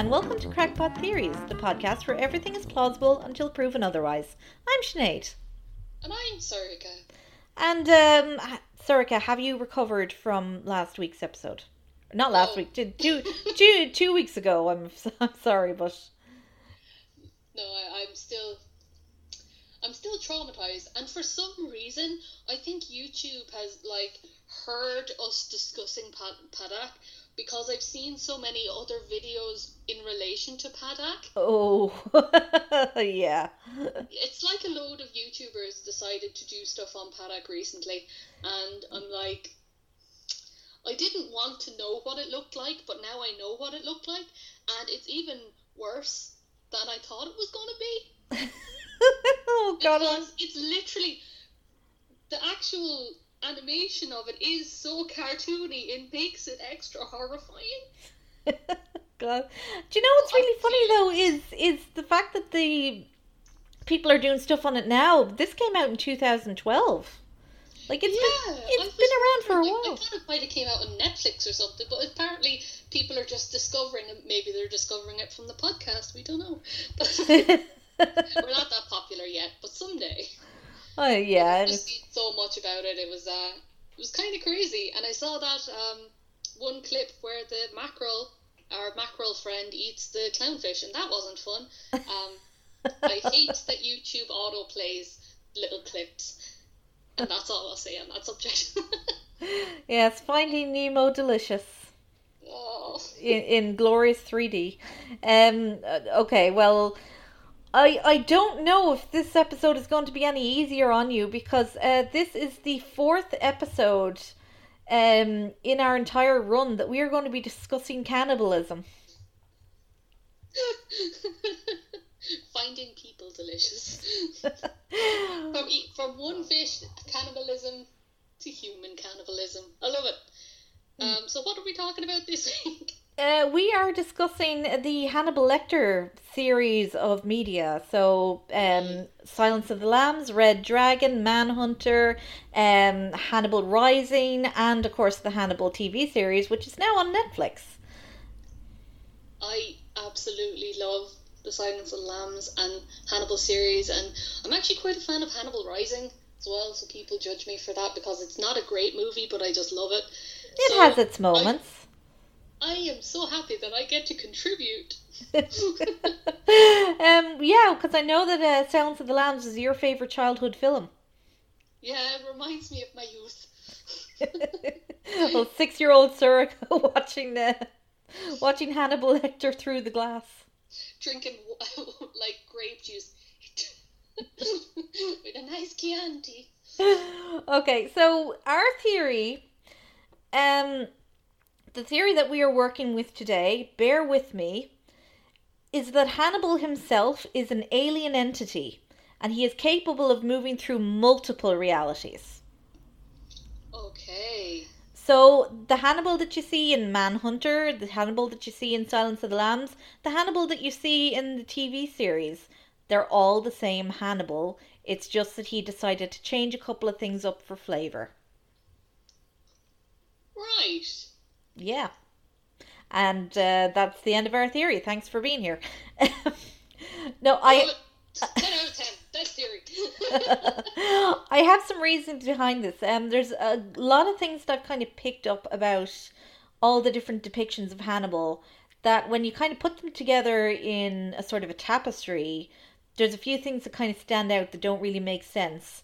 and welcome to Crackpot Theories, the podcast where everything is plausible until proven otherwise. I'm Sinead. And I'm Sorika. And, um, have you recovered from last week's episode? Not last Oh. week, two, two, two, two weeks ago. I'm, I'm sorry, but No, I, I'm still, I'm still traumatized, and for some reason, I think YouTube has like heard us discussing Pad- Padak because I've seen so many other videos in relation to Padak. oh, yeah. It's like a load of YouTubers decided to do stuff on Padak recently, and I'm like. I didn't want to know what it looked like, but now I know what it looked like, and it's even worse than I thought it was going to be. oh, God. Because it's literally the actual animation of it is so cartoony it makes it extra horrifying God. Do you know what's really funny though is is the fact that the people are doing stuff on it now. This came out in 2012. Like it's yeah been it's been around for a wondering, I- while. I thought it might have came out on Netflix or something but apparently people are just discovering it maybe they're discovering it from the podcast we don't know But we're not that popular yet but someday oh yeah, I've just seen so much about it. It was uh, it was kind of crazy, and I saw that um, one clip where the mackerel, our mackerel friend, eats the clownfish, and that wasn't fun. Um, I hate that YouTube auto plays little clips, and that's all I'll say on that subject. yes, Finding Nemo delicious oh, in, in glorious 3D. Um. uh, Okay. Well. I, I don't know if this episode is going to be any easier on you because uh, this is the fourth episode um, in our entire run that we are going to be discussing cannibalism. finding people delicious. from eat, from one fish cannibalism to human cannibalism. I love it. Um, so what are we talking about this week? Uh, we are discussing the Hannibal Lecter series of media. So, um, Silence of the Lambs, Red Dragon, Manhunter, um, Hannibal Rising, and of course the Hannibal TV series, which is now on Netflix. I absolutely love the Silence of the Lambs and Hannibal series, and I'm actually quite a fan of Hannibal Rising as well. So people judge me for that because it's not a great movie, but I just love it. It So has its moments. I am so happy that I get to contribute. um, yeah, because I know that uh, Silence of the Lambs is your favorite childhood film. Yeah, it reminds me of my youth. well, six-year-old Sarah watching uh, watching Hannibal Lecter through the glass. Drinking like grape juice with a nice Chianti. okay, so our theory, um, the theory that we are working with today, bear with me, is that Hannibal himself is an alien entity and he is capable of moving through multiple realities. Okay. So, the Hannibal that you see in Manhunter, the Hannibal that you see in Silence of the Lambs, the Hannibal that you see in the TV series, they're all the same Hannibal. It's just that he decided to change a couple of things up for flavor. Right. Yeah. And uh, that's the end of our theory. Thanks for being here. no, I 10 out of 10. Best theory. I have some reasons behind this. Um, there's a lot of things that I've kind of picked up about all the different depictions of Hannibal that when you kind of put them together in a sort of a tapestry, there's a few things that kind of stand out that don't really make sense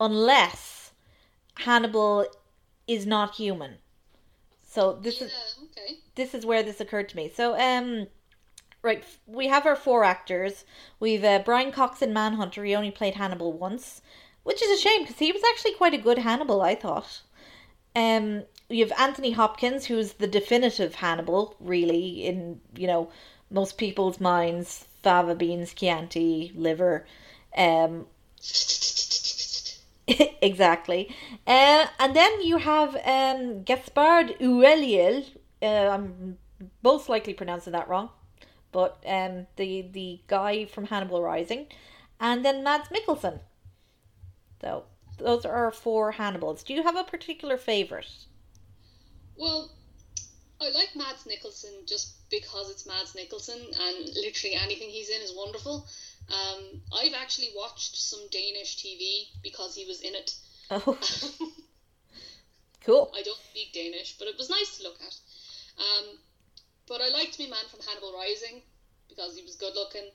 unless Hannibal is not human. So this yeah, is okay. this is where this occurred to me. So, um, right, we have our four actors. We've uh, Brian Cox in Manhunter. He only played Hannibal once, which is a shame because he was actually quite a good Hannibal, I thought. Um, you have Anthony Hopkins, who's the definitive Hannibal, really, in you know most people's minds. Fava beans, Chianti, liver. Um, exactly. Uh, and then you have um, Gaspard Ulliel. Uh, I'm most likely pronouncing that wrong, but um, the the guy from Hannibal Rising, and then Mads Mikkelsen. So those are our four Hannibals. Do you have a particular favorite? Well, I like Mads Mikkelsen just because it's Mads Mikkelsen and literally anything he's in is wonderful. Um, I've actually watched some Danish TV because he was in it. Oh, cool. I don't speak Danish, but it was nice to look at. Um, but I liked me man from Hannibal Rising because he was good looking.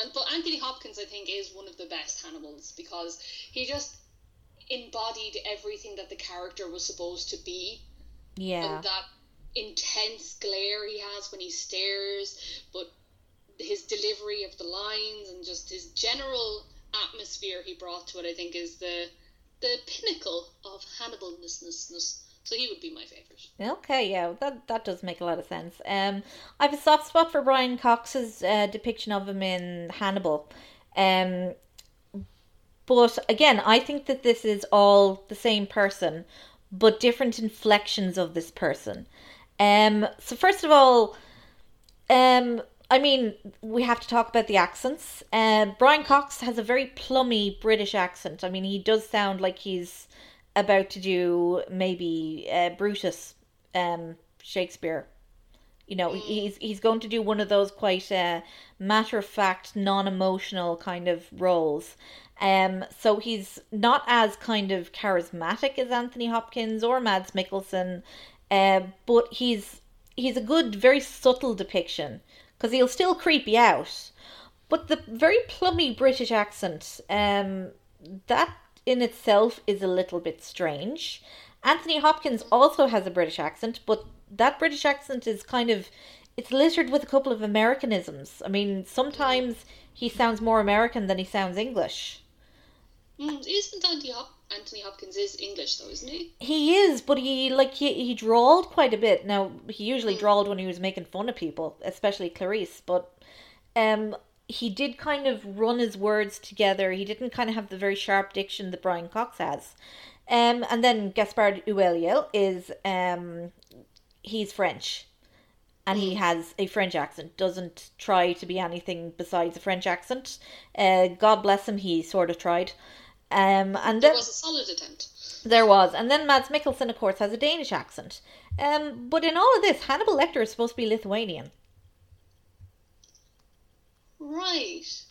And but Anthony Hopkins, I think, is one of the best Hannibals because he just embodied everything that the character was supposed to be. Yeah. And that intense glare he has when he stares, but his delivery of the lines and just his general atmosphere he brought to it, I think, is the the pinnacle of Hannibalness. So he would be my favourite. Okay, yeah, that that does make a lot of sense. Um, I have a soft spot for Brian Cox's uh, depiction of him in Hannibal. Um, but again, I think that this is all the same person, but different inflections of this person. Um, so first of all, um, I mean, we have to talk about the accents. Uh, Brian Cox has a very plummy British accent. I mean, he does sound like he's about to do maybe uh, Brutus, um, Shakespeare. You know, he's he's going to do one of those quite uh, matter of fact, non emotional kind of roles. Um, so he's not as kind of charismatic as Anthony Hopkins or Mads Mikkelsen, uh, but he's he's a good, very subtle depiction because he'll still creep you out. But the very plummy British accent, um, that in itself is a little bit strange. Anthony Hopkins also has a British accent, but that British accent is kind of it's littered with a couple of Americanisms. I mean, sometimes he sounds more American than he sounds English. Mm, isn't Anthony, Hop- Anthony Hopkins is English though, isn't he? He is, but he like he he drawled quite a bit. Now he usually drawled when he was making fun of people, especially Clarice. But um, he did kind of run his words together. He didn't kind of have the very sharp diction that Brian Cox has. Um, and then Gaspard Ulliel is um, he's French, and he has a French accent. Doesn't try to be anything besides a French accent. Uh, God bless him, he sort of tried. Um, and There then was a solid attempt. there was, and then Mads Mikkelsen, of course, has a Danish accent. Um, but in all of this, Hannibal Lecter is supposed to be Lithuanian. Right.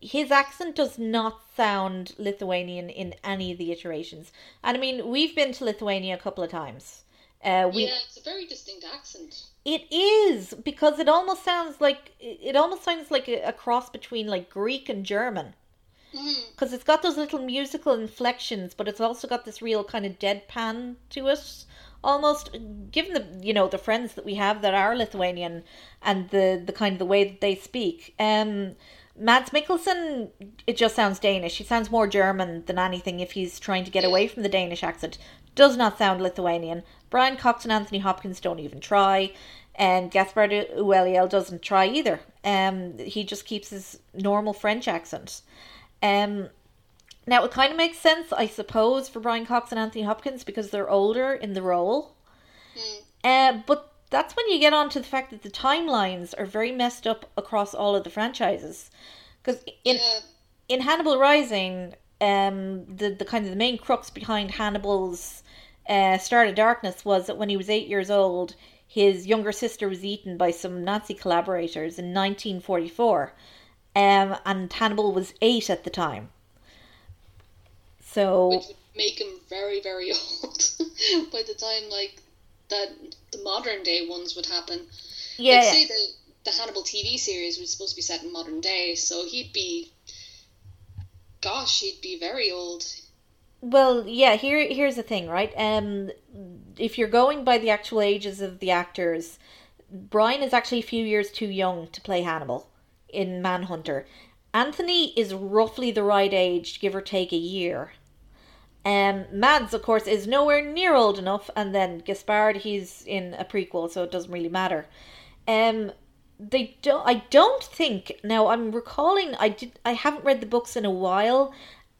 His accent does not sound Lithuanian in any of the iterations. And I mean, we've been to Lithuania a couple of times. Uh, we Yeah, it's a very distinct accent. it is because it almost sounds like it almost sounds like a, a cross between like Greek and German. Mm. because it's got those little musical inflections, but it's also got this real kind of deadpan to it. Almost, given the you know the friends that we have that are Lithuanian and the the kind of the way that they speak. Um, Mads Mikkelsen, it just sounds Danish. He sounds more German than anything if he's trying to get away from the Danish accent. Does not sound Lithuanian. Brian Cox and Anthony Hopkins don't even try. And Gaspard Ulliel doesn't try either. Um, he just keeps his normal French accent. Um, now it kind of makes sense, I suppose, for Brian Cox and Anthony Hopkins because they're older in the role. Mm. Uh, but that's when you get on to the fact that the timelines are very messed up across all of the franchises. Because in Yeah. in Hannibal Rising, um, the the kind of the main crux behind Hannibal's uh, Start of Darkness was that when he was eight years old, his younger sister was eaten by some Nazi collaborators in 1944, um, and Hannibal was eight at the time. So Which would make him very, very old by the time like that the modern day ones would happen. yeah, Like say the the Hannibal TV series was supposed to be set in modern day, so he'd be gosh, he'd be very old. Well, yeah, here here's the thing, right? Um if you're going by the actual ages of the actors, Brian is actually a few years too young to play Hannibal in Manhunter. Anthony is roughly the right age, give or take a year. Um, Mads, of course, is nowhere near old enough, and then Gaspard, he's in a prequel, so it doesn't really matter. Um, they don't. I don't think. Now, I'm recalling. I did. I haven't read the books in a while,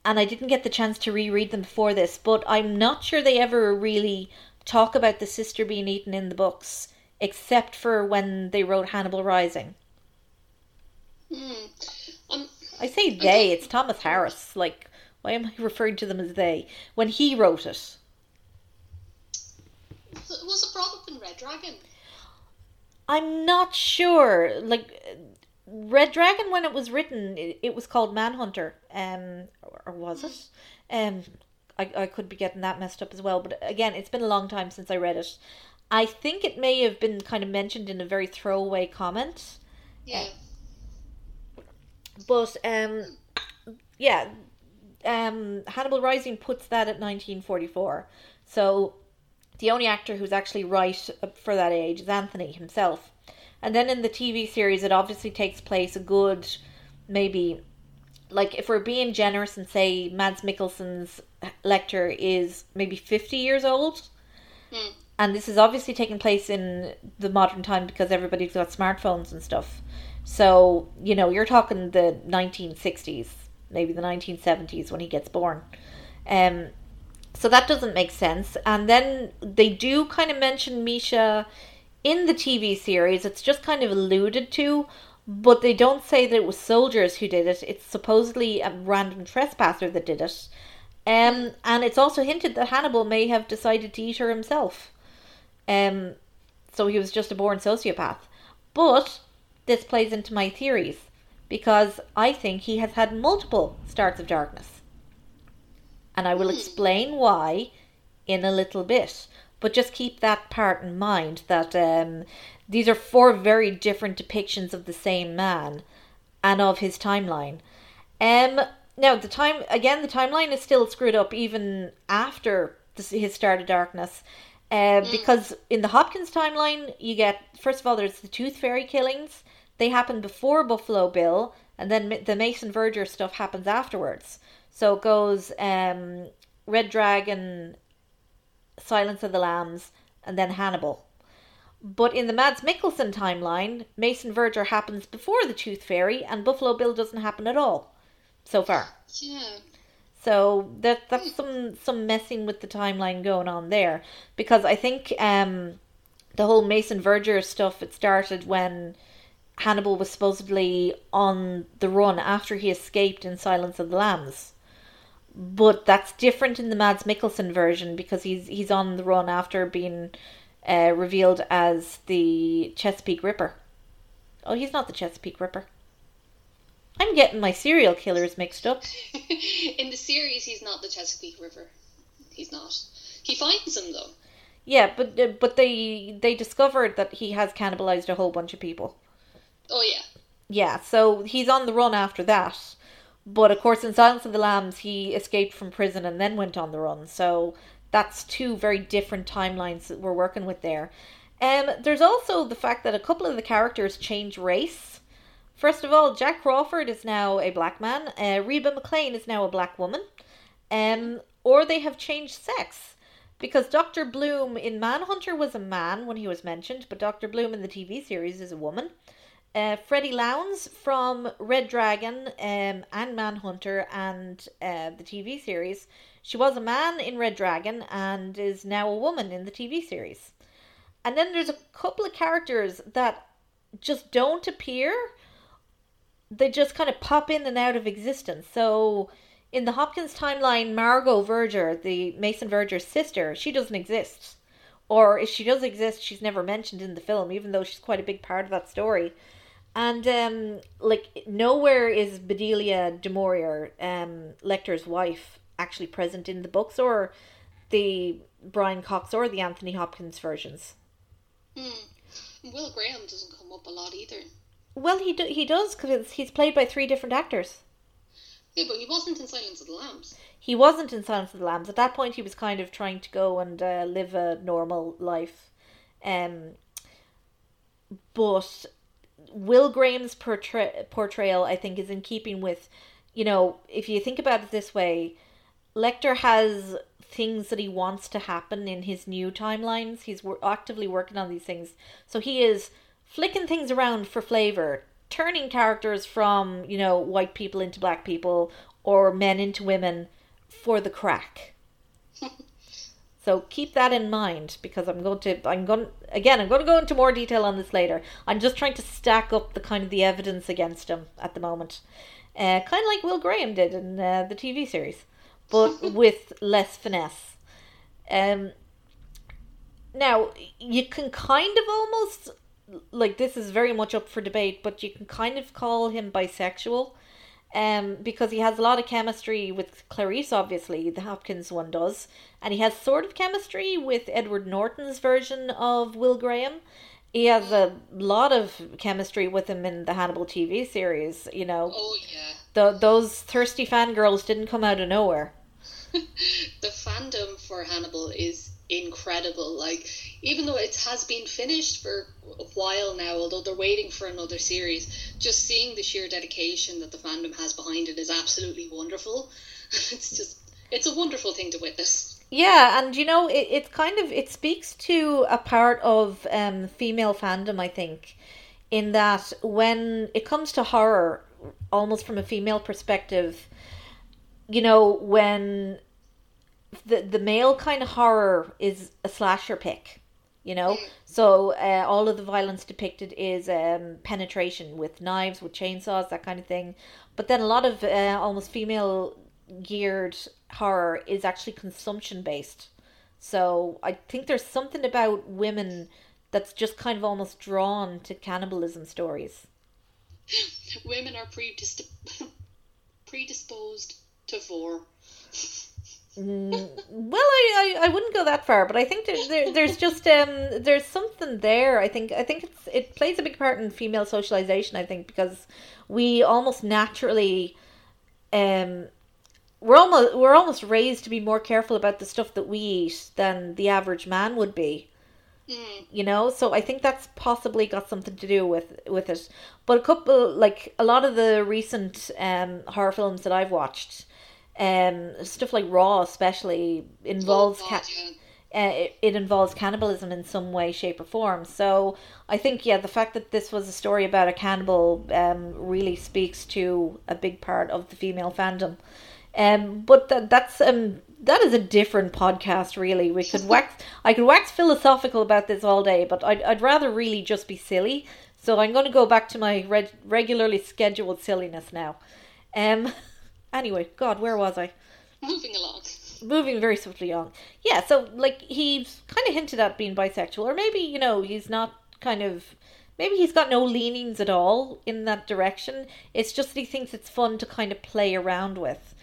and I didn't get the chance to reread them before this. But I'm not sure they ever really talk about the sister being eaten in the books, except for when they wrote Hannibal Rising. Hmm. Um, I say they. It's Thomas Harris. Like, why am I referring to them as they when he wrote it? was it brought up in Red Dragon? I'm not sure. Like Red Dragon, when it was written, it, it was called Manhunter. Um, or was it? Um, I I could be getting that messed up as well. But again, it's been a long time since I read it. I think it may have been kind of mentioned in a very throwaway comment. Yeah. But um, yeah, um, Hannibal Rising puts that at 1944. So the only actor who's actually right for that age is Anthony himself. And then in the TV series, it obviously takes place a good, maybe, like if we're being generous and say Mads Mikkelsen's Lecter is maybe 50 years old. Hmm. And this is obviously taking place in the modern time because everybody's got smartphones and stuff. So, you know, you're talking the 1960s, maybe the 1970s when he gets born. Um, so that doesn't make sense. And then they do kind of mention Misha in the TV series. It's just kind of alluded to, but they don't say that it was soldiers who did it. It's supposedly a random trespasser that did it. Um, and it's also hinted that Hannibal may have decided to eat her himself. Um, so he was just a born sociopath. But this plays into my theories because I think he has had multiple starts of darkness. And I will explain why in a little bit. But just keep that part in mind that um, these are four very different depictions of the same man and of his timeline. Um, now the time again, the timeline is still screwed up even after his start of darkness. Uh, because in the Hopkins timeline, you get first of all, there's the Tooth Fairy killings. They happen before Buffalo Bill, and then the Mason Verger stuff happens afterwards. So it goes um, Red Dragon, Silence of the Lambs, and then Hannibal. But in the Mads Mikkelsen timeline, Mason Verger happens before the Tooth Fairy, and Buffalo Bill doesn't happen at all so far. Yeah. So that that's some some messing with the timeline going on there because I think um the whole Mason Verger stuff it started when Hannibal was supposedly on the run after he escaped in Silence of the Lambs. But that's different in the Mads Mikkelsen version because he's he's on the run after being uh, revealed as the Chesapeake Ripper. Oh, he's not the Chesapeake Ripper. I'm getting my serial killers mixed up. In the series, he's not the Chesapeake Ripper. He's not. He finds him though. Yeah, but uh, but they they discovered that he has cannibalized a whole bunch of people. Oh yeah. Yeah, so he's on the run after that. But of course, in Silence of the Lambs, he escaped from prison and then went on the run. So that's two very different timelines that we're working with there. Um, there's also the fact that a couple of the characters change race. First of all, Jack Crawford is now a black man. Uh, Reba McClane is now a black woman. Um, or they have changed sex. Because Dr. Bloom in Manhunter was a man when he was mentioned, but Dr. Bloom in the TV series is a woman. Uh, Freddie Lounds from Red Dragon um, and Manhunter and uh, the TV series. She was a man in Red Dragon and is now a woman in the TV series. And then there's a couple of characters that just don't appear. They just kind of pop in and out of existence. So in the Hopkins timeline, Margot Verger, the Mason Verger's sister, she doesn't exist. Or if she does exist, she's never mentioned in the film, even though she's quite a big part of that story. And um, like nowhere is Bedelia du Maurier, um, Lecter's wife, actually present in the books or the Brian Cox or the Anthony Hopkins versions. Hmm. Will Graham doesn't come up a lot either. Well, he do, he does because he's played by three different actors. Yeah, but he wasn't in Silence of the Lambs. He wasn't in Silence of the Lambs at that point. He was kind of trying to go and uh, live a normal life, um. But Will Graham's portray- portrayal, I think, is in keeping with, you know, if you think about it this way, Lecter has things that he wants to happen in his new timelines. He's wor- actively working on these things. So he is flicking things around for flavor, turning characters from, you know, white people into black people or men into women for the crack. So keep that in mind because I'm going to I'm going again I'm going to go into more detail on this later. I'm just trying to stack up the kind of the evidence against him at the moment, uh, kind of like Will Graham did in uh, the TV series, but with less finesse. Um, now you can kind of almost like this is very much up for debate, but you can kind of call him bisexual. Um, because he has a lot of chemistry with Clarice, obviously, the Hopkins one does, and he has sort of chemistry with Edward Norton's version of Will Graham. He has a lot of chemistry with him in the Hannibal TV series, you know. Oh yeah. The, those thirsty fangirls didn't come out of nowhere. the fandom for Hannibal is incredible. Like, even though it has been finished for a while now, although they're waiting for another series, just seeing the sheer dedication that the fandom has behind it is absolutely wonderful. it's just, it's a wonderful thing to witness. Yeah, and you know, it, it kind of it speaks to a part of um, female fandom, I think, in that when it comes to horror, almost from a female perspective, you know, when the the male kind of horror is a slasher pick, you know. So uh, all of the violence depicted is um, penetration with knives, with chainsaws, that kind of thing. But then a lot of uh, almost female geared horror is actually consumption based. So I think there's something about women that's just kind of almost drawn to cannibalism stories. Women are predisp- predisposed to vore. Mm, well, I, I, I wouldn't go that far, but I think there, there, there's just um there's something there. I think I think it's it plays a big part in female socialization. I think because we almost naturally um we're almost we're almost raised to be more careful about the stuff that we eat than the average man would be. Mm. You know, so I think that's possibly got something to do with with it. But a couple like a lot of the recent um horror films that I've watched um stuff like raw especially involves Oh, ca- yeah. uh, it, it involves cannibalism in some way shape or form. So i think yeah the fact that this was a story about a cannibal um really speaks to a big part of the female fandom. Um but th- that's um that is a different podcast really. We could wax i could wax philosophical about this all day but i'd, I'd rather really just be silly. So i'm going to go back to my reg- regularly scheduled silliness now. Um anyway god where was i Moving along. moving very swiftly on. Yeah, so like he's kind of hinted at being bisexual, or maybe you know he's not kind of. Maybe he's got no leanings at all in that direction. It's just that he thinks it's fun to kind of play around with.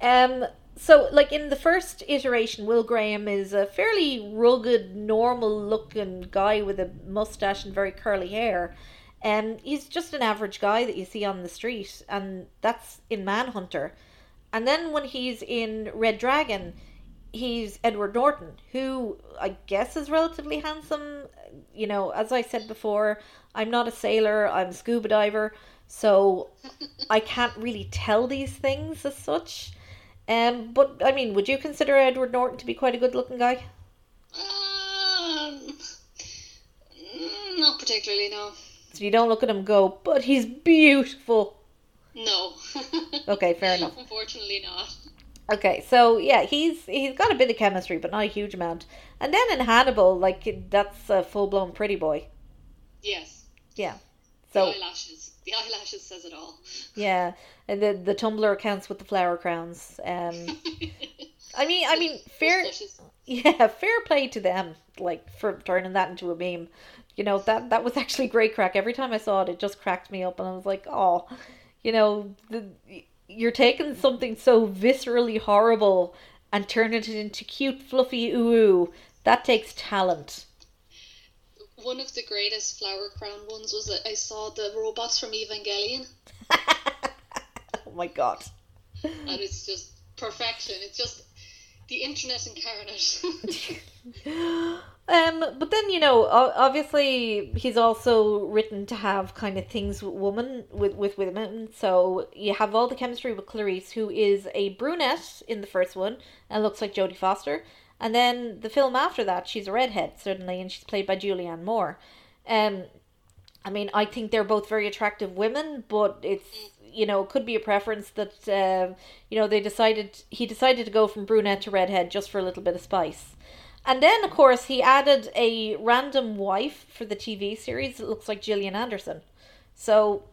Um, so like in the first iteration, Will Graham is a fairly rugged, normal-looking guy with a mustache and very curly hair. Um, he's just an average guy that you see on the street, and that's in Manhunter. And then when he's in Red Dragon, he's Edward Norton, who I guess is relatively handsome. You know, as I said before, I'm not a sailor, I'm a scuba diver, so I can't really tell these things as such. Um, but I mean, would you consider Edward Norton to be quite a good looking guy? Um, not particularly, no. So you don't look at him and go, but he's beautiful. No. Okay, fair enough. Unfortunately, not. Okay, so yeah, he's he's got a bit of chemistry, but not a huge amount. And then in Hannibal, like that's a full blown pretty boy. Yes. Yeah. So The eyelashes. The eyelashes says it all. yeah, and the the Tumblr accounts with the flower crowns. Um, I mean, I mean, fair yeah, fair play to them, like for turning that into a meme. You know that that was actually great crack. Every time I saw it, it just cracked me up, and I was like, oh, you know, the, you're taking something so viscerally horrible and turning it into cute, fluffy ooh ooh. That takes talent. One of the greatest flower crown ones was that I saw the robots from Evangelion, Oh my god. and it's just perfection. It's just the internet incarnate. Um, but then you know, obviously he's also written to have kind of things with woman with with women. So you have all the chemistry with Clarice, who is a brunette in the first one and looks like Jodie Foster, and then the film after that, she's a redhead certainly, and she's played by Julianne Moore. Um, I mean, I think they're both very attractive women, but it's you know it could be a preference that uh, you know they decided he decided to go from brunette to redhead just for a little bit of spice. And then, of course, he added a random wife for the TV series that looks like Gillian Anderson. So,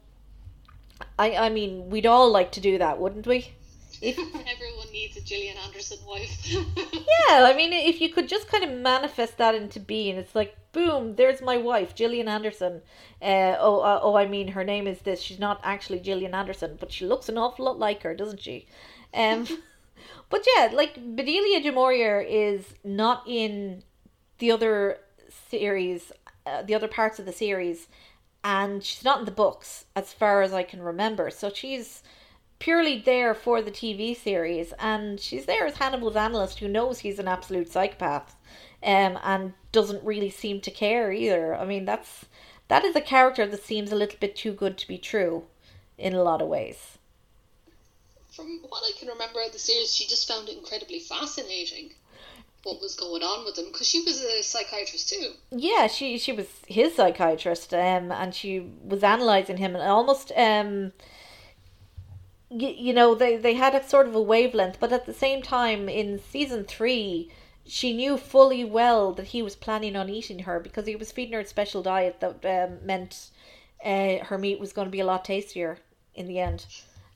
I I mean, we'd all like to do that, wouldn't we? If Everyone needs a Gillian Anderson wife. yeah, I mean, if you could just kind of manifest that into being, it's like boom, there's my wife, Gillian Anderson. Uh, oh, uh, oh, I mean, her name is this. She's not actually Gillian Anderson, but she looks an awful lot like her, doesn't she? Um, but yeah, like Bedelia du Maurier is not in the other series, uh, the other parts of the series, and she's not in the books as far as I can remember. So she's purely there for the TV series, and she's there as Hannibal's analyst who knows he's an absolute psychopath, um, and doesn't really seem to care either. I mean, that's that is a character that seems a little bit too good to be true, in a lot of ways. From what I can remember of the series, she just found it incredibly fascinating what was going on with him because she was a psychiatrist too. Yeah, she she was his psychiatrist, um, and she was analyzing him and almost um you, you know they they had a sort of a wavelength but at the same time in season 3 she knew fully well that he was planning on eating her because he was feeding her a special diet that um, meant uh, her meat was going to be a lot tastier in the end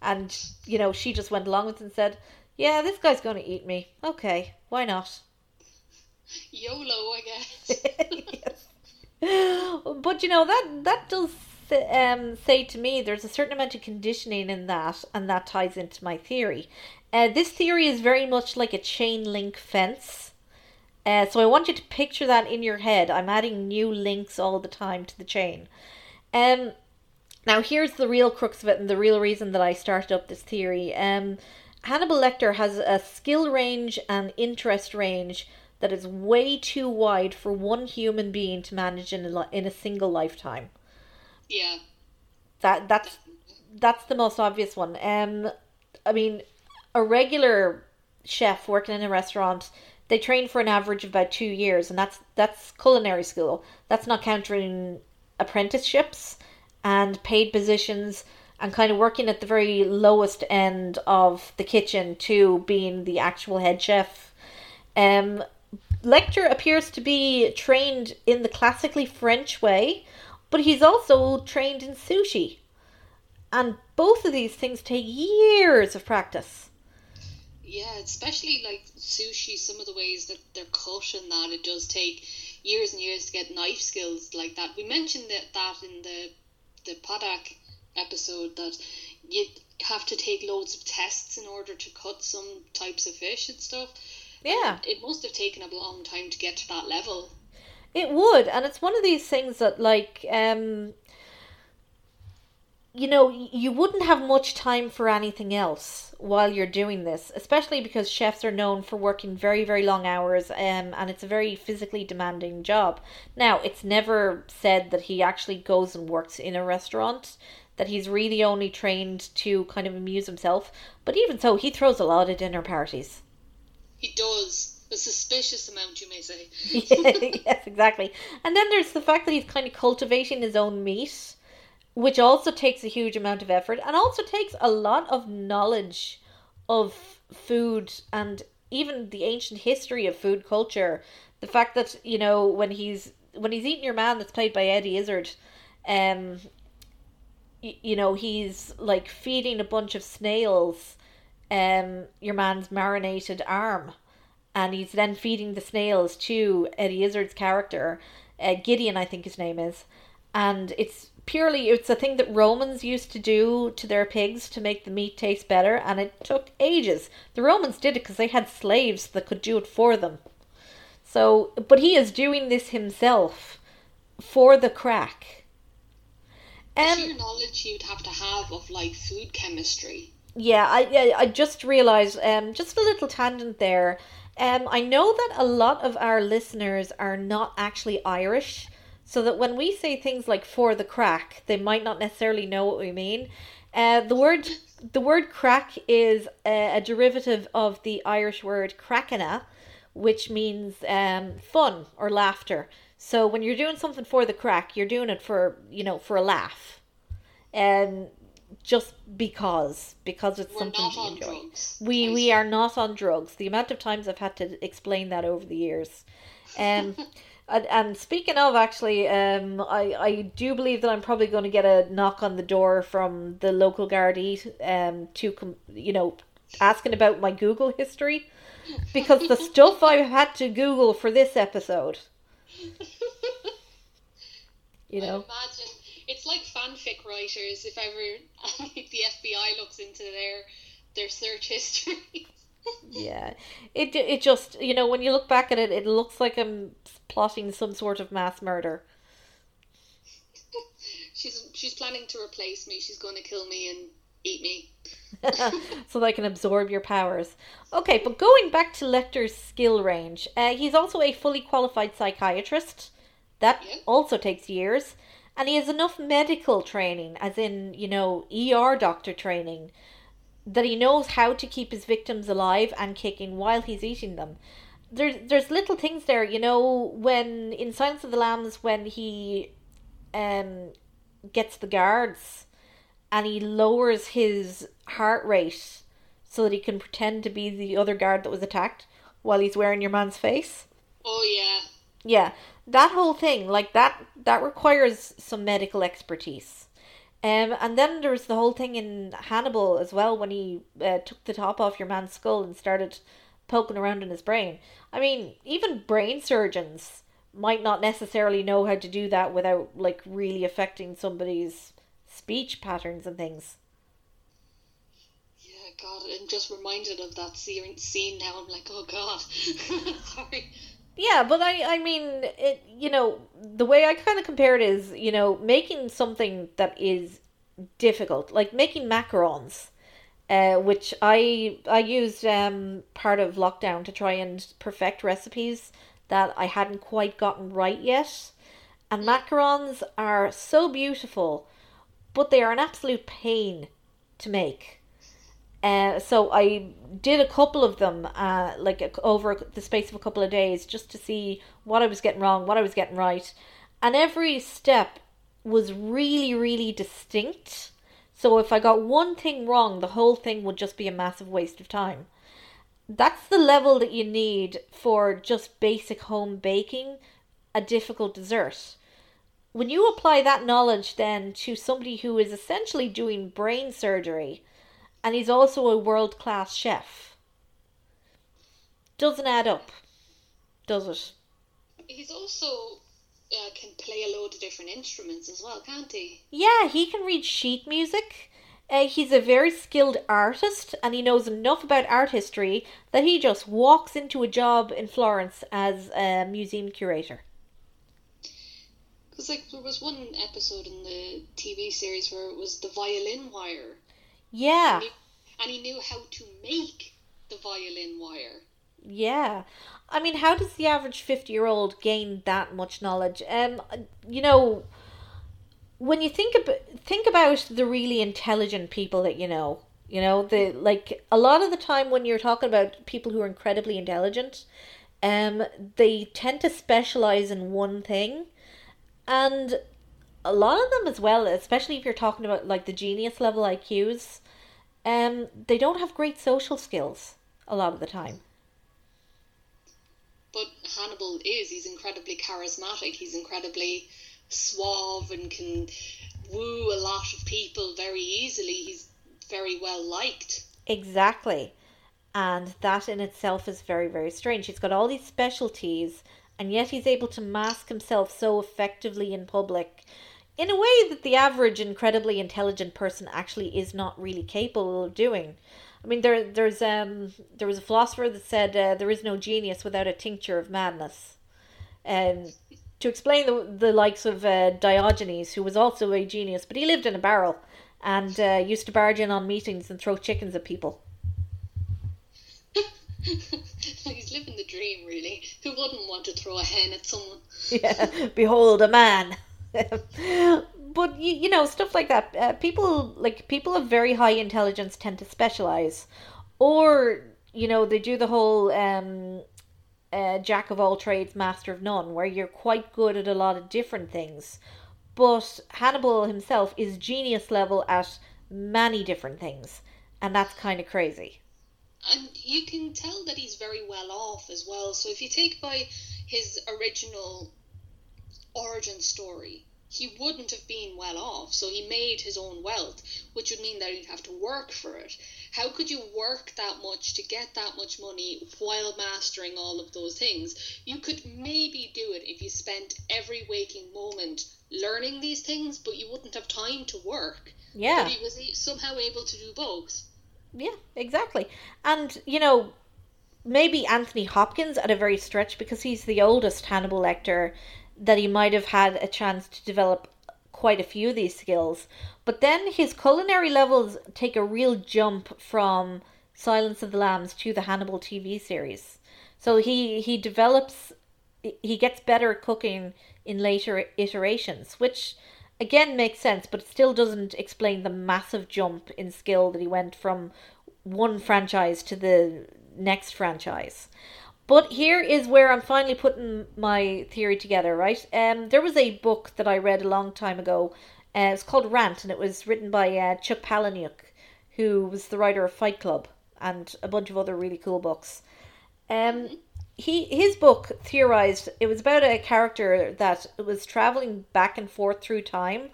and you know she just went along with it and said yeah this guy's going to eat me okay why not yolo i guess yes. but you know that that does um, say to me there's a certain amount of conditioning in that, and that ties into my theory. Uh, this theory is very much like a chain link fence. Uh, so I want you to picture that in your head. I'm adding new links all the time to the chain. Um, now here's the real crux of it, and the real reason that I started up this theory. Um, Hannibal Lecter has a skill range and interest range that is way too wide for one human being to manage in a, in a single lifetime. Yeah. That that's that's the most obvious one. Um, I mean, a regular chef working in a restaurant, they train for an average of about two years, and that's that's culinary school. That's not counting apprenticeships and paid positions and kind of working at the very lowest end of the kitchen to being the actual head chef. Um, Lecter appears to be trained in the classically French way, but he's also trained in sushi. And both of these things take years of practice. Yeah, especially like sushi, some of the ways that they're cut and that it does take years and years to get knife skills like that. We mentioned that, that in the the Padak episode that you have to take loads of tests in order to cut some types of fish and stuff. Yeah. And it must have taken a long time to get to that level. It would, and it's one of these things that, like, um, you know, you wouldn't have much time for anything else while you're doing this, especially because chefs are known for working very, very long hours, um, and it's a very physically demanding job. Now, it's never said that he actually goes and works in a restaurant, that he's really only trained to kind of amuse himself, but even so, he throws a lot of dinner parties. He does a suspicious amount, you may say. yes, exactly. And then there's the fact that he's kind of cultivating his own meat, which also takes a huge amount of effort and also takes a lot of knowledge of food and even the ancient history of food culture. The fact that, you know, when he's when he's eating your man that's played by Eddie Izzard, um you know, he's like feeding a bunch of snails um your man's marinated arm. And he's then feeding the snails to Eddie Izzard's character, uh, Gideon, I think his name is, and it's purely it's a thing that Romans used to do to their pigs to make the meat taste better, and it took ages. The Romans did it because they had slaves that could do it for them. So, but he is doing this himself for the crack. Um, sheer knowledge you'd have to have of like food chemistry. Yeah, I I just realized um just a little tangent there. Um, I know that a lot of our listeners are not actually Irish, so that when we say things like "for the crack," they might not necessarily know what we mean. Uh, the word the word crack is a, a derivative of the Irish word crackanna, which means um, fun or laughter. So when you're doing something for the crack, you're doing it for you know for a laugh. Um, just because because it's We're something on enjoy. drugs, We we are not on drugs. The amount of times I've had to explain that over the years. Um and, and speaking of actually, um I, I do believe that I'm probably going to get a knock on the door from the local Gardaí um to com- you know asking about my Google history because the stuff I've had to Google for this episode. You know, I imagine it's like fanfic writers. If ever the FBI looks into their their search history. Yeah, it it just you know when you look back at it, it looks like I'm plotting some sort of mass murder. she's she's planning to replace me. She's going to kill me and eat me. so they can absorb your powers. Okay, but going back to Lecter's skill range, uh, he's also a fully qualified psychiatrist. That Yeah. also takes years. And he has enough medical training, as in, you know, ER doctor training, that he knows how to keep his victims alive and kicking while he's eating them. There's there's little things there, you know, when in Silence of the Lambs when he um gets the guards and he lowers his heart rate so that he can pretend to be the other guard that was attacked while he's wearing your man's face. Oh yeah. Yeah, that whole thing, like that, that requires some medical expertise. Um, and then there was the whole thing in Hannibal as well when he uh, took the top off your man's skull and started poking around in his brain. I mean, even brain surgeons might not necessarily know how to do that without like really affecting somebody's speech patterns and things. Yeah, God, I'm just reminded of that scene now. I'm like, oh God. Sorry. Yeah, but I I mean it you know the way I kind of compare it is you know making something that is difficult like making macarons uh which I I used um part of lockdown to try and perfect recipes that I hadn't quite gotten right yet. And macarons are so beautiful but they are an absolute pain to make uh, so I did a couple of them, uh, like a- over the space of a couple of days, just to see what I was getting wrong, what I was getting right, and every step was really, really distinct. So if I got one thing wrong, the whole thing would just be a massive waste of time. That's the level that you need for just basic home baking, a difficult dessert. When you apply that knowledge then to somebody who is essentially doing brain surgery, and he's also a world class chef. Doesn't add up, does it? He's also uh, can play a load of different instruments as well, can't he? Yeah, he can read sheet music. Uh, he's a very skilled artist and he knows enough about art history that he just walks into a job in Florence as a museum curator. Because like there was one episode in the TV series where it was the violin wire, Yeah, and he, and he knew how to make the violin wire. yeah. I mean, how does the average 50 year old gain that much knowledge? Um, you know, when you think about think about the really intelligent people that you know, you know, the like a lot of the time when you're talking about people who are incredibly intelligent, um, they tend to specialize in one thing, and a lot of them as well, especially if you're talking about like the genius level IQs, um, they don't have great social skills a lot of the time. But Hannibal is, he's incredibly charismatic, he's incredibly suave and can woo a lot of people very easily. He's very well liked. Exactly. And that in itself is very, very strange. He's got all these specialties, and yet he's able to mask himself so effectively in public in a way that the average incredibly intelligent person actually is not really capable of doing. I mean, there, there's um, there was a philosopher that said uh, there is no genius without a tincture of madness, and to explain the the likes of uh, Diogenes, who was also a genius, but he lived in a barrel and uh, used to barge in on meetings and throw chickens at people. he's living the dream, really. Who wouldn't want to throw a hen at someone? yeah, behold a man. but you, you know stuff like that. Uh, people like people of very high intelligence tend to specialize, or you know they do the whole um, uh, jack of all trades, master of none, where you're quite good at a lot of different things. But Hannibal himself is genius level at many different things, and that's kind of crazy. And you can tell that he's very well off as well. So if you take by his original origin story, he wouldn't have been well off. So he made his own wealth, which would mean that he'd have to work for it. How could you work that much to get that much money while mastering all of those things? You could maybe do it if you spent every waking moment learning these things, but you wouldn't have time to work. Yeah. But he was somehow able to do both. Yeah, exactly. And, you know, maybe Anthony Hopkins at a very stretch because he's the oldest Hannibal Lecter that he might have had a chance to develop quite a few of these skills. But then his culinary levels take a real jump from Silence of the Lambs to the Hannibal TV series. So he he develops he gets better at cooking in later iterations, which again makes sense, but still doesn't explain the massive jump in skill that he went from one franchise to the next franchise. But here is where I'm finally putting my theory together, right? Um, there was a book that I read a long time ago. Uh, it's called Rant, and it was written by uh, Chuck Palahniuk, who was the writer of Fight Club and a bunch of other really cool books. Um, he his book theorized it was about a character that was traveling back and forth through time.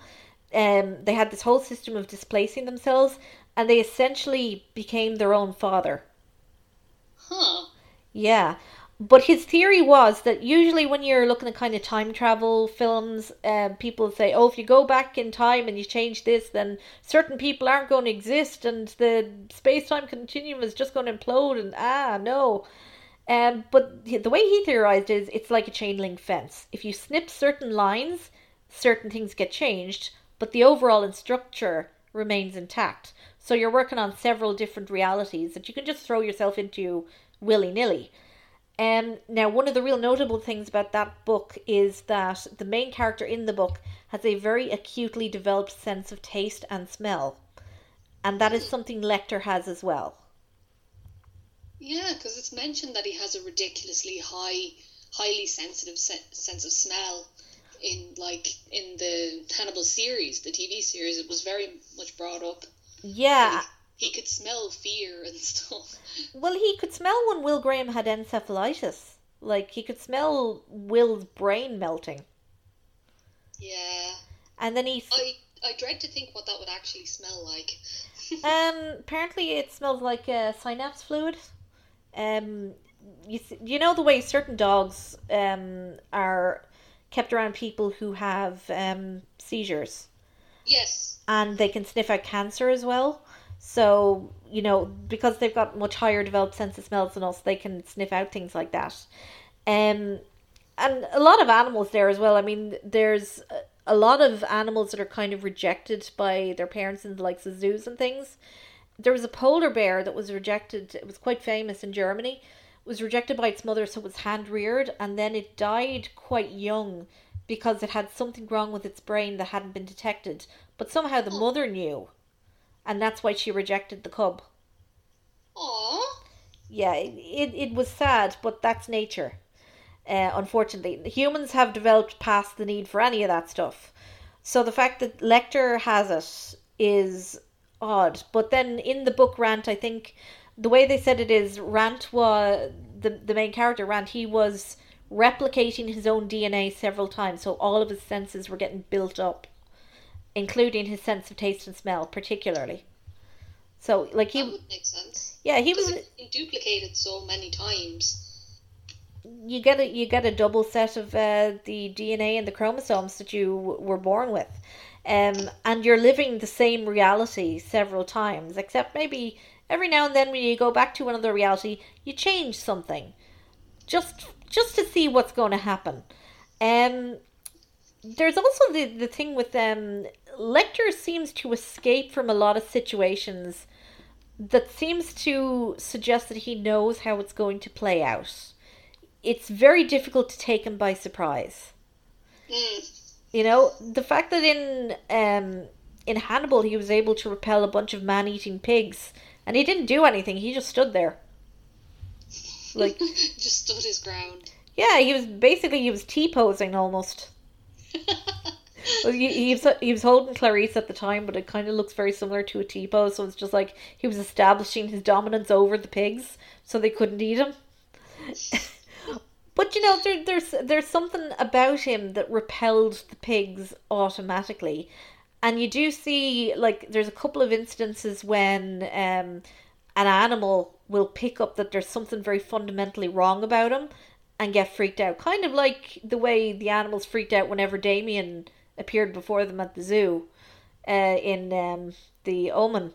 Um, they had this whole system of displacing themselves, and they essentially became their own father. Huh. Yeah. But his theory was that usually when you're looking at kind of time travel films, uh, people say, oh, if you go back in time and you change this, then certain people aren't going to exist and the space time continuum is just going to implode. And ah, no. Um, but the way he theorized is it's like a chain link fence. If you snip certain lines, certain things get changed, but the overall structure remains intact. So you're working on several different realities that you can just throw yourself into willy nilly. Um, now, one of the real notable things about that book is that the main character in the book has a very acutely developed sense of taste and smell. And that is something Lecter has as well. Yeah, because it's mentioned that he has a ridiculously high, highly sensitive se- sense of smell. In like in the Hannibal series, the TV series, it was very much brought up. Yeah. He could smell fear and stuff. Well, he could smell when Will Graham had encephalitis. Like, he could smell Will's brain melting. Yeah. And then he. I I dread to think what that would actually smell like. Um, apparently it smells like uh, synapse fluid. Um, you you know the way certain dogs um are kept around people who have um seizures yes. and they can sniff out cancer as well. So you know because they've got much higher developed sense of smells than us, they can sniff out things like that. Um, and a lot of animals there as well. I mean, there's a- lot of animals that are kind of rejected by their parents in the likes of zoos and things. There was a polar bear that was rejected. It was quite famous in Germany. It was rejected by its mother, so it was hand reared, and then it died quite young because it had something wrong with its brain that hadn't been detected. But somehow the mother knew, and that's why she rejected the cub. Aw. Yeah, it, it, it was sad, but that's nature. Uh, unfortunately, humans have developed past the need for any of that stuff. So the fact that Lecter has it is odd. But then in the book Rant, I think the way they said it is Rant was the the main character Rant. He was replicating his own DNA several times, so all of his senses were getting built up, including his sense of taste and smell, particularly. So like That he, would make sense. yeah, he was. it's duplicated so many times. you get a you get a double set of uh, the DNA and the chromosomes that you w- were born with, um, and you're living the same reality several times. Except maybe every now and then when you go back to another reality, you change something, just just to see what's going to happen. Um, there's also the the thing with um, Lecter seems to escape from a lot of situations that seems to suggest that he knows how it's going to play out it's very difficult to take him by surprise. Mm. You know, the fact that in um in Hannibal he was able to repel a bunch of man-eating pigs and he didn't do anything, he just stood there. Like Just stood his ground. yeah, he was basically he was T-posing almost. Well, he, he was he was holding Clarice at the time, but it kind of looks very similar to a T-pose, so it's just like he was establishing his dominance over the pigs so they couldn't eat him. But you know, there, there's there's something about him that repelled the pigs automatically, and you do see like there's a couple of instances when um, an animal will pick up that there's something very fundamentally wrong about him and get freaked out, kind of like the way the animals freaked out whenever Damien appeared before them at the zoo uh, in um, the Omen.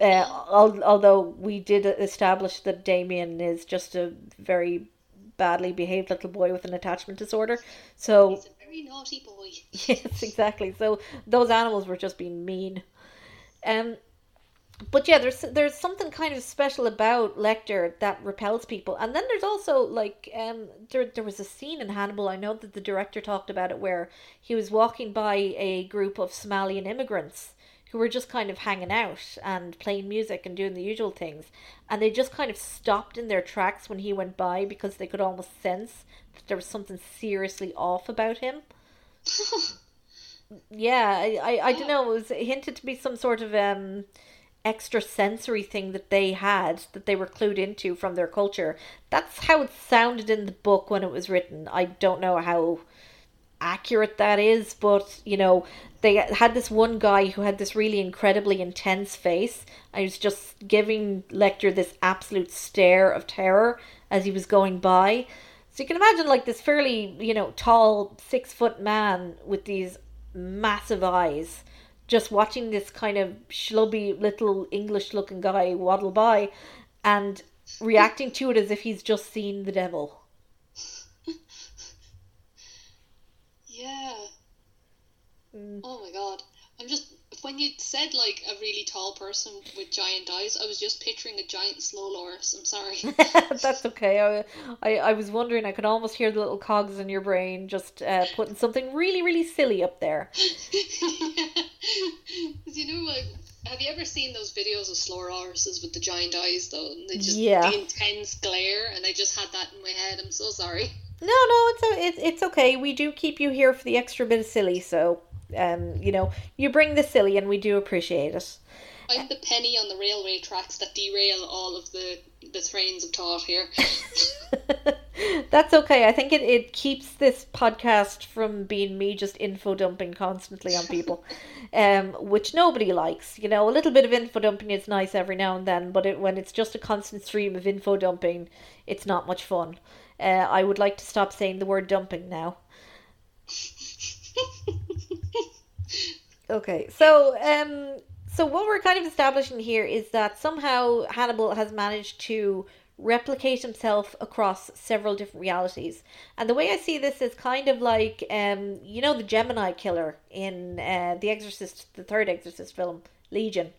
Uh, al- although we did establish that Damien is just a very badly behaved little boy with an attachment disorder. So He's a very naughty boy. yes, exactly. So those animals were just being mean. Um, but yeah, there's there's something kind of special about Lecter that repels people, and then there's also like um there there was a scene in Hannibal. I know that the director talked about it where he was walking by a group of Somalian immigrants who were just kind of hanging out and playing music and doing the usual things, and they just kind of stopped in their tracks when he went by because they could almost sense that there was something seriously off about him yeah I, I, I don't know it was hinted to be some sort of um extra sensory thing that they had that they were clued into from their culture. That's how it sounded in the book when it was written. I don't know how accurate that is but you know they had this one guy who had this really incredibly intense face. I was just giving lecter this absolute stare of terror as he was going by. So you can imagine like this fairly you know tall six foot man with these massive eyes just watching this kind of schlubby little English looking guy waddle by and reacting to it as if he's just seen the devil. Yeah. Oh my god. I'm just when you said like a really tall person with giant eyes, I was just picturing a giant slow loris. I'm sorry. That's okay. I, I, I was wondering, I could almost hear the little cogs in your brain just uh, putting something really, really silly up there. Because you know, like, have you ever seen those videos of slow lorises with the giant eyes though? And they just Yeah. the intense glare, and I just had that in my head. I'm so sorry. No, no, it's a, it's it's okay. We do keep you here for the extra bit of silly, so um, you know, you bring the silly, and we do appreciate it. I'm the penny on the railway tracks that derail all of the the trains of thought here. That's okay. I think it, it keeps this podcast from being me just info dumping constantly on people, um, which nobody likes. You know, a little bit of info dumping is nice every now and then, but it, when it's just a constant stream of info dumping, it's not much fun. Uh, I would like to stop saying the word dumping now. Okay, so um, so what we're kind of establishing here is that somehow Hannibal has managed to replicate himself across several different realities, and the way I see this is kind of like um, you know, the Gemini killer in uh, the Exorcist, the third Exorcist film, Legion.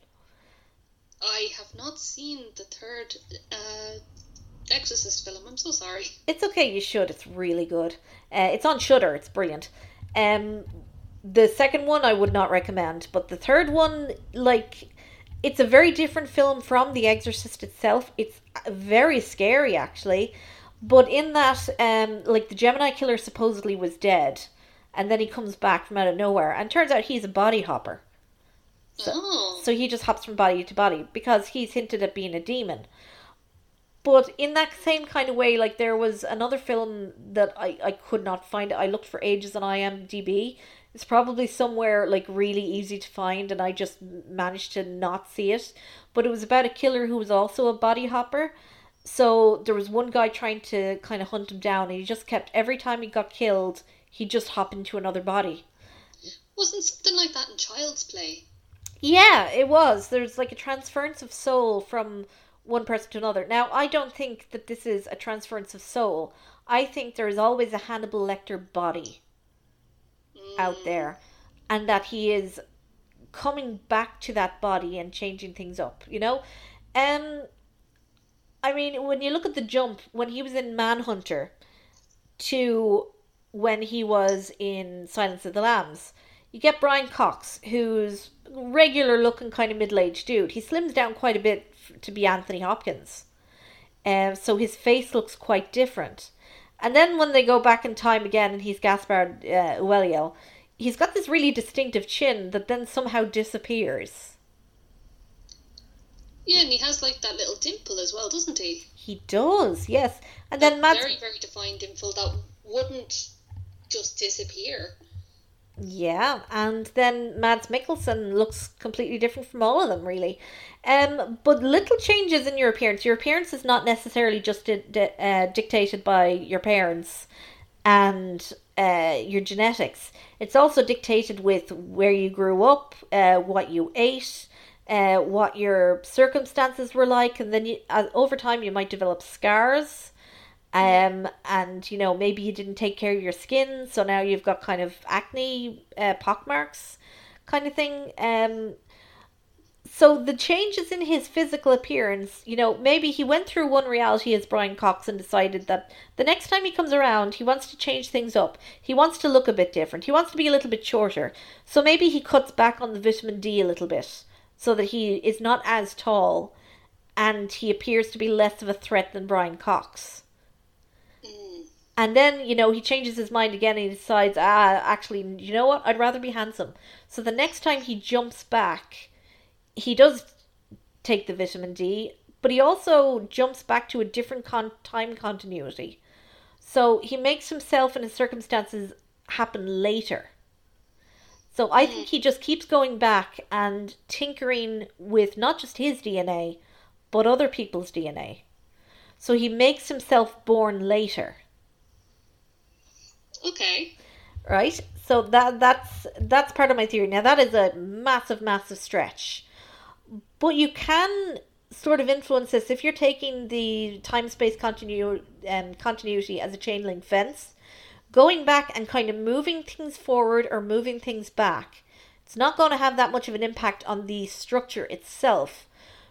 I have not seen the third uh, Exorcist film. I'm so sorry. It's okay, you should. It's really good. Uh, it's on Shudder. It's brilliant. Um, the second one I would not recommend, but the third one, like, it's a very different film from The Exorcist itself. It's very scary, actually. But in that, um, like, the Gemini killer supposedly was dead, and then he comes back from out of nowhere, and turns out he's a body hopper. oh, So he just hops from body to body because he's hinted at being a demon. But in that same kind of way, like there was another film that I, I could not find. I looked for ages on IMDb. It's probably somewhere like really easy to find, and I just managed to not see it. But it was about a killer who was also a body hopper. So there was one guy trying to kind of hunt him down, and he just kept every time he got killed, he'd just hop into another body. wasn't something like that in Child's Play? Yeah, it was. There's like a transference of soul from one person to another. Now, I don't think that this is a transference of soul. I think there is always a Hannibal Lecter body out there, and that he is coming back to that body and changing things up. You know, um, I mean, when you look at the jump when he was in Manhunter to when he was in Silence of the Lambs, you get Brian Cox, who's regular looking kind of middle aged dude. He slims down quite a bit to be Anthony Hopkins. Um, so his face looks quite different. And then when they go back in time again and he's Gaspard uh, Ulliel, he's got this really distinctive chin that then somehow disappears. Yeah, and he has like that little dimple as well, doesn't he? He does, yes. And then Matt Very, very defined dimple that wouldn't just disappear. Yeah, and then Mads Mikkelsen looks completely different from all of them, really. Um, but little changes in your appearance. Your appearance is not necessarily just di- di- uh, dictated by your parents and uh, your genetics. It's also dictated with where you grew up, uh, what you ate, uh, what your circumstances were like, and then you, uh, over time you might develop scars. Um, and you know maybe you didn't take care of your skin, so now you've got kind of acne, uh, pockmarks, kind of thing. Um, so the changes in his physical appearance, you know, maybe he went through one reality as Brian Cox and decided that the next time he comes around, he wants to change things up. He wants to look a bit different. He wants to be a little bit shorter. So maybe he cuts back on the vitamin D a little bit so that he is not as tall and he appears to be less of a threat than Brian Cox. Mm. And then, you know, he changes his mind again and he decides, ah, actually, you know what? I'd rather be handsome. So the next time he jumps back, he does take the vitamin D, but he also jumps back to a different con- time continuity. So he makes himself and his circumstances happen later. So I think he just keeps going back and tinkering with not just his DNA, but other people's DNA. So he makes himself born later. Okay. Right? So that that's that's part of my theory. Now that is a massive, massive stretch. But you can sort of influence this if you're taking the time space continu- um, continuity as a chain link fence, going back and kind of moving things forward or moving things back. It's not going to have that much of an impact on the structure itself.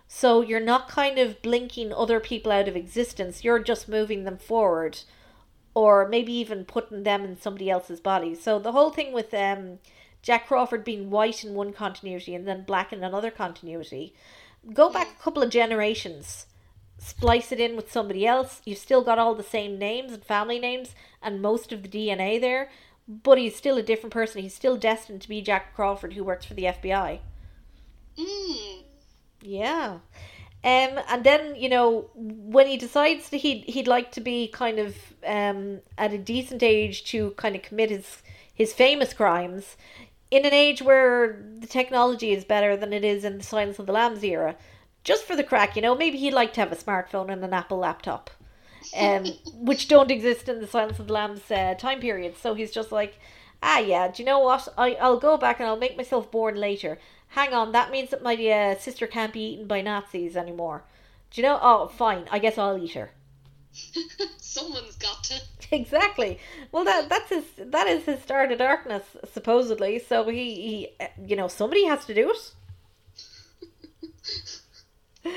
So you're not kind of blinking other people out of existence, you're just moving them forward or maybe even putting them in somebody else's body. So the whole thing with um Jack Crawford being white in one continuity and then black in another continuity. Go back a couple of generations, splice it in with somebody else. You've still got all the same names and family names and most of the DNA there, but he's still a different person. He's still destined to be Jack Crawford who works for the FBI. Mm. Yeah. Um, and then you know when he decides that he'd he'd like to be kind of um at a decent age to kind of commit his his famous crimes, in an age where the technology is better than it is in the Silence of the Lambs era, just for the crack, you know, maybe he'd like to have a smartphone and an Apple laptop, um, which don't exist in the Silence of the Lambs uh, time period. So he's just like, ah, yeah, do you know what? I I'll go back and I'll make myself born later. Hang on, that means that my uh, sister can't be eaten by Nazis anymore. Do you know? Oh, fine. I guess I'll eat her. Someone's got to. Exactly. Well, that that's his that is his star to darkness supposedly. So he he uh, you know somebody has to do it.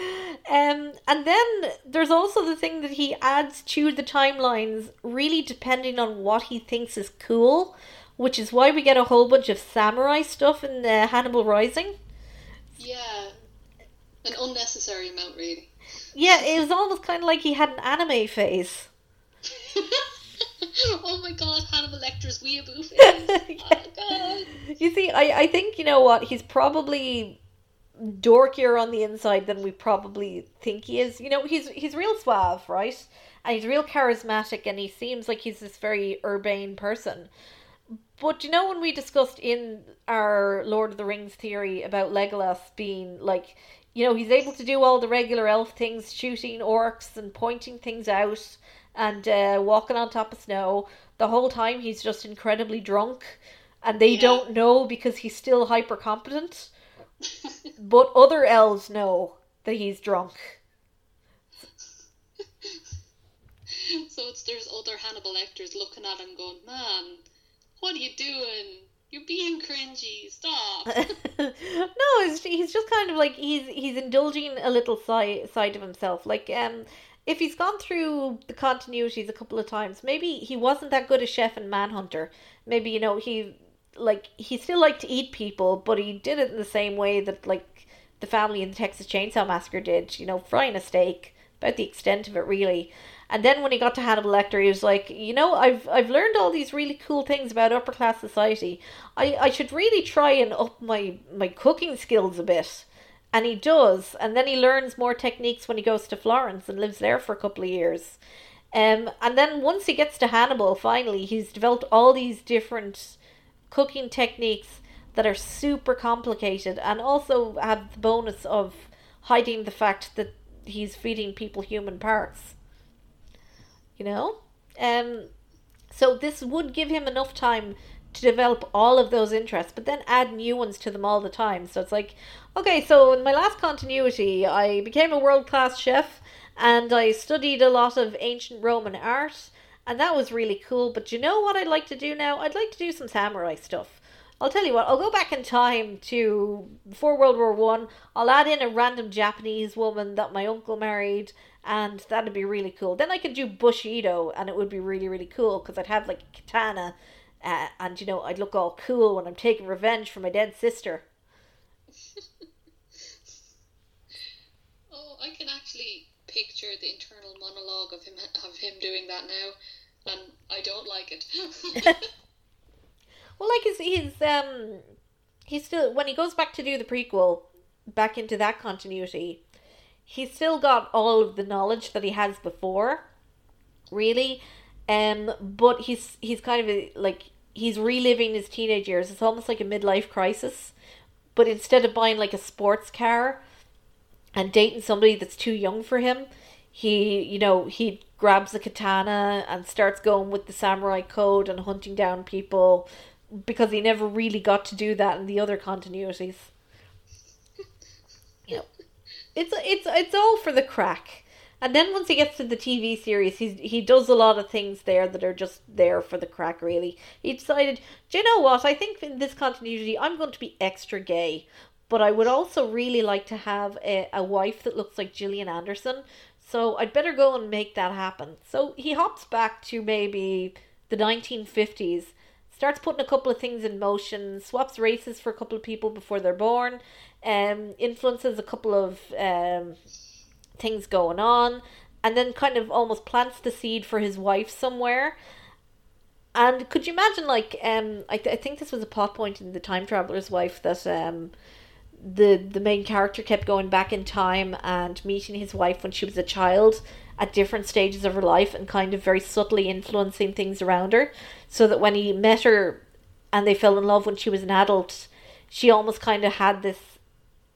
Um, and then there's also the thing that he adds to the timelines, really depending on what he thinks is cool, which is why we get a whole bunch of samurai stuff in the Hannibal Rising. Yeah. An unnecessary amount, really. Yeah, it was almost kind of like he had an anime phase. oh my god, Hannibal Lecter's weeaboo face. Oh god. You see, I, I think, you know what, he's probably dorkier on the inside than we probably think he is. You know, he's he's real suave, right? And he's real charismatic and he seems like he's this very urbane person. But you know when we discussed in our Lord of the Rings theory about Legolas being like you know, he's able to do all the regular elf things, shooting orcs and pointing things out and uh, walking on top of snow. The whole time he's just incredibly drunk and they Yeah. don't know because he's still hyper competent. But other elves know that he's drunk. so it's there's other Hannibal Lecters looking at him going, Man, what are you doing? You're being cringy, stop. no, he's just kind of like he's he's indulging a little side side of himself. Like um, if he's gone through the continuities a couple of times, maybe he wasn't that good a chef and manhunter. Maybe you know he like he still liked to eat people, but he did it in the same way that like the family in the Texas Chainsaw Massacre did. You know, frying a steak, about the extent of it really. And then when he got to Hannibal Lecter, he was like, you know, I've I've learned all these really cool things about upper class society. I, I should really try and up my, my cooking skills a bit. And he does. And then he learns more techniques when he goes to Florence and lives there for a couple of years. Um, and then once he gets to Hannibal, finally, he's developed all these different cooking techniques that are super complicated and also have the bonus of hiding the fact that he's feeding people human parts. You know? Um, So this would give him enough time to develop all of those interests, but then add new ones to them all the time. So it's like, okay, so in my last continuity, I became a world class chef and I studied a lot of ancient Roman art, and that was really cool. But you know what I'd like to do now? I'd like to do some samurai stuff. I'll tell you what, I'll go back in time to before World War One. I'll add in a random Japanese woman that my uncle married, and that'd be really cool. Then I could do Bushido, and it would be really, really cool because I'd have like a katana, uh, and you know, I'd look all cool when I'm taking revenge for my dead sister. oh, I can actually picture the internal monologue of him of him doing that now, and I don't like it. well, like his he's um he's still when he goes back to do the prequel back into that continuity, he's still got all of the knowledge that he has before, really, um, but he's he's kind of a, like he's reliving his teenage years. It's almost like a midlife crisis, but instead of buying like a sports car and dating somebody that's too young for him, he, you know, he grabs a katana and starts going with the samurai code and hunting down people because he never really got to do that in the other continuities. It's it's it's all for the crack. And then once he gets to the TV series, he's he does a lot of things there that are just there for the crack. Really, he decided, do you know what? I think in this continuity, I'm going to be extra gay but I would also really like to have a, a wife that looks like Gillian Anderson. So I'd better go and make that happen. So he hops back to maybe the 1950s, starts putting a couple of things in motion, swaps races for a couple of people before they're born, um, influences a couple of um, things going on, and then kind of almost plants the seed for his wife somewhere. And could you imagine, like, um, I, th- I think this was a plot point in the Time Traveler's Wife that um, the the main character kept going back in time and meeting his wife when she was a child at different stages of her life and kind of very subtly influencing things around her. So that when he met her and they fell in love when she was an adult she almost kind of had this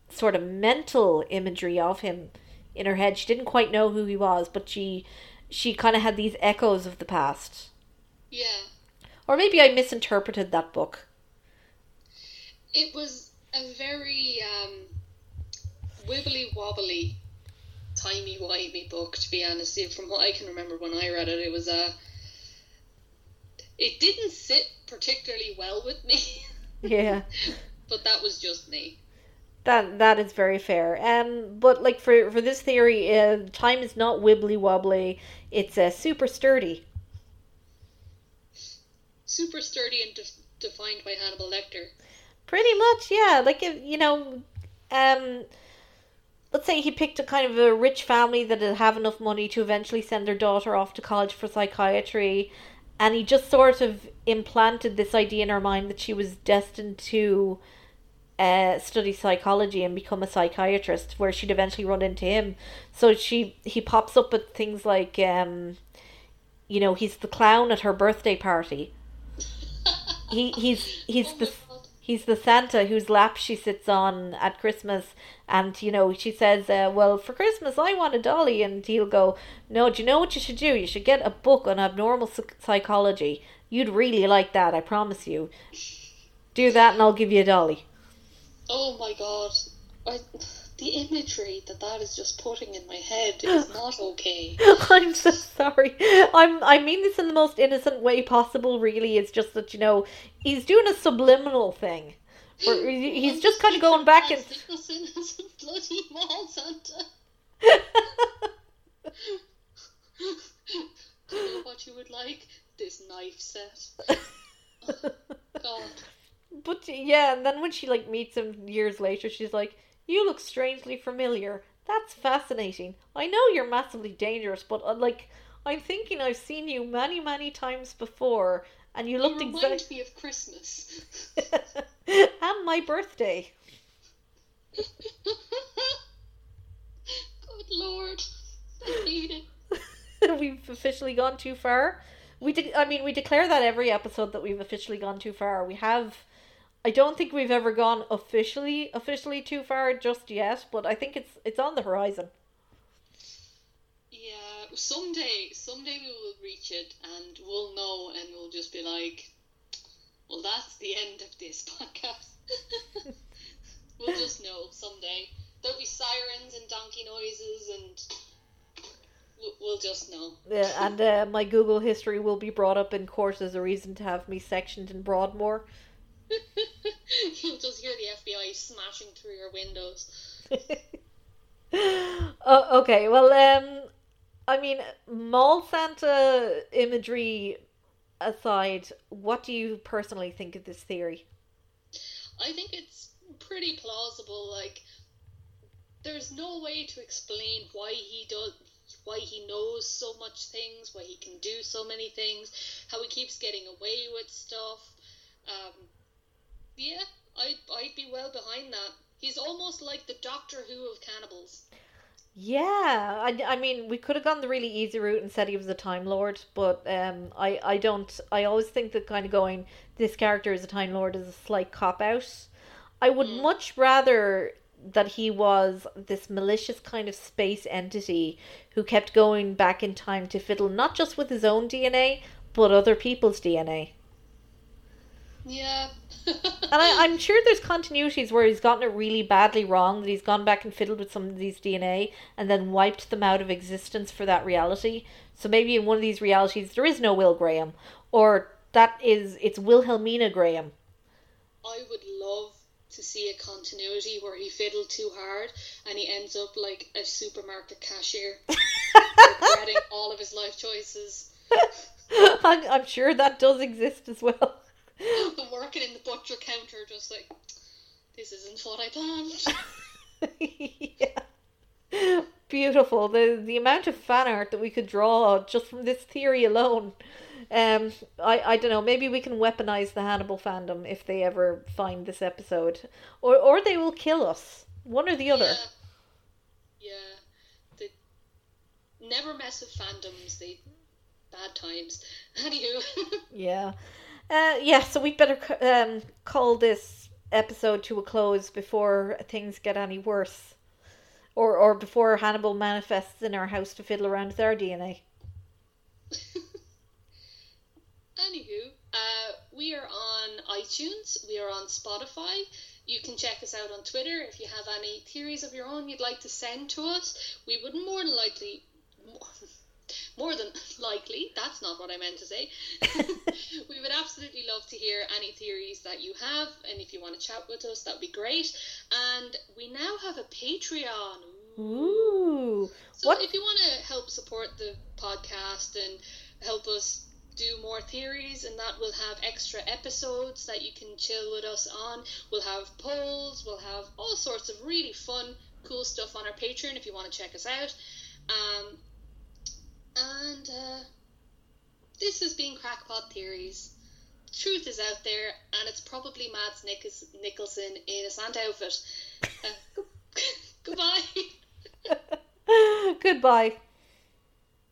sort of mental imagery of him in her head. She didn't quite know who he was but she she kind of had these echoes of the past. Yeah. Or maybe i misinterpreted that book. It was a very um, wibbly wobbly, timey wimey book. To be honest, from what I can remember when I read it, it was a. Uh, it didn't sit particularly well with me. Yeah. but that was just me. That that is very fair. Um, but like for for this theory, uh, time is not wibbly wobbly. It's uh, super sturdy. Super sturdy and de- defined by Hannibal Lecter. Pretty much, yeah. Like if you know, um, let's say he picked a kind of a rich family that would have enough money to eventually send their daughter off to college for psychiatry, and he just sort of implanted this idea in her mind that she was destined to uh, study psychology and become a psychiatrist, where she'd eventually run into him. So she he pops up at things like, um, you know, he's the clown at her birthday party. he he's he's the he's the Santa whose lap she sits on at Christmas, and you know she says, uh, "Well, for Christmas I want a dolly," and he'll go, "No, do you know what you should do? You should get a book on abnormal psychology. You'd really like that, I promise you. Do that, and I'll give you a dolly." Oh my god! I the imagery that that is just putting in my head is not okay. I'm so sorry. I'm I mean this in the most innocent way possible. Really, it's just that you know he's doing a subliminal thing. He's just kind of going back and. bloody mall Santa. Do you know what you would like? This knife set. Oh, God. But yeah, and then when she like meets him years later, she's like, you look strangely familiar. That's fascinating. I know you're massively dangerous, but uh, like, I'm thinking I've seen you many, many times before, and you looked exactly. Remind me of Christmas and my birthday. Good lord, I hate it. we've officially gone too far. We de- I mean, we declare that every episode that we've officially gone too far. We have I don't think we've ever gone officially officially too far just yet, but I think it's it's on the horizon. Yeah, someday, someday we will reach it and we'll know and we'll just be like, well, that's the end of this podcast. we'll just know someday. There'll be sirens and donkey noises and we'll, we'll just know. Yeah, and uh, my Google history will be brought up in court as a reason to have me sectioned in Broadmoor. You'll just hear the FBI smashing through your windows. oh, okay, well, um, I mean, mall Santa imagery aside, what do you personally think of this theory? I think it's pretty plausible. Like, there's no way to explain why he does, why he knows so much things, why he can do so many things, how he keeps getting away with stuff. Um, yeah, I'd, I'd be well behind that. He's almost like the Doctor Who of cannibals. Yeah, I, I mean, we could have gone the really easy route and said he was a Time Lord, but um, I, I don't. I always think that kind of going this character is a Time Lord is a slight cop out. I would Mm. much rather that he was this malicious kind of space entity who kept going back in time to fiddle not just with his own DNA but other people's DNA. Yeah. And I, I'm sure there's continuities where he's gotten it really badly wrong, that he's gone back and fiddled with some of these DNA and then wiped them out of existence for that reality. So maybe in one of these realities there is no Will Graham, or that is it's Wilhelmina Graham. I would love to see a continuity where he fiddled too hard and he ends up like a supermarket cashier, regretting all of his life choices, I'm, I'm sure that does exist as well. In counter, just like this isn't what I planned. yeah. Beautiful. The the amount of fan art that we could draw just from this theory alone. Um, I, I don't know. Maybe we can weaponize the Hannibal fandom if they ever find this episode, or or they will kill us. One or the other. Yeah. yeah. The never mess with fandoms. They bad times. Anywho. Yeah. Uh, yeah. So we'd better um call this episode to a close before things get any worse, or or before Hannibal manifests in our house to fiddle around with our DNA. Anywho, uh, we are on iTunes, we are on Spotify. You can check us out on Twitter if you have any theories of your own you'd like to send to us. We would more than likely, more, more than likely, that's not what I meant to say. we would absolutely love to hear any theories that you have, and if you want to chat with us, that would be great. And we now have a Patreon. Ooh. So What- if you want to help support the podcast and help us do more theories and that we'll have extra episodes that you can chill with us on. We'll have polls, we'll have all sorts of really fun, cool stuff on our Patreon if you want to check us out. Um, and uh, this has been Crackpot Theories. Truth is out there, and it's probably Mads Nichos- Nicholson in a Santa outfit. Uh, goodbye. Goodbye.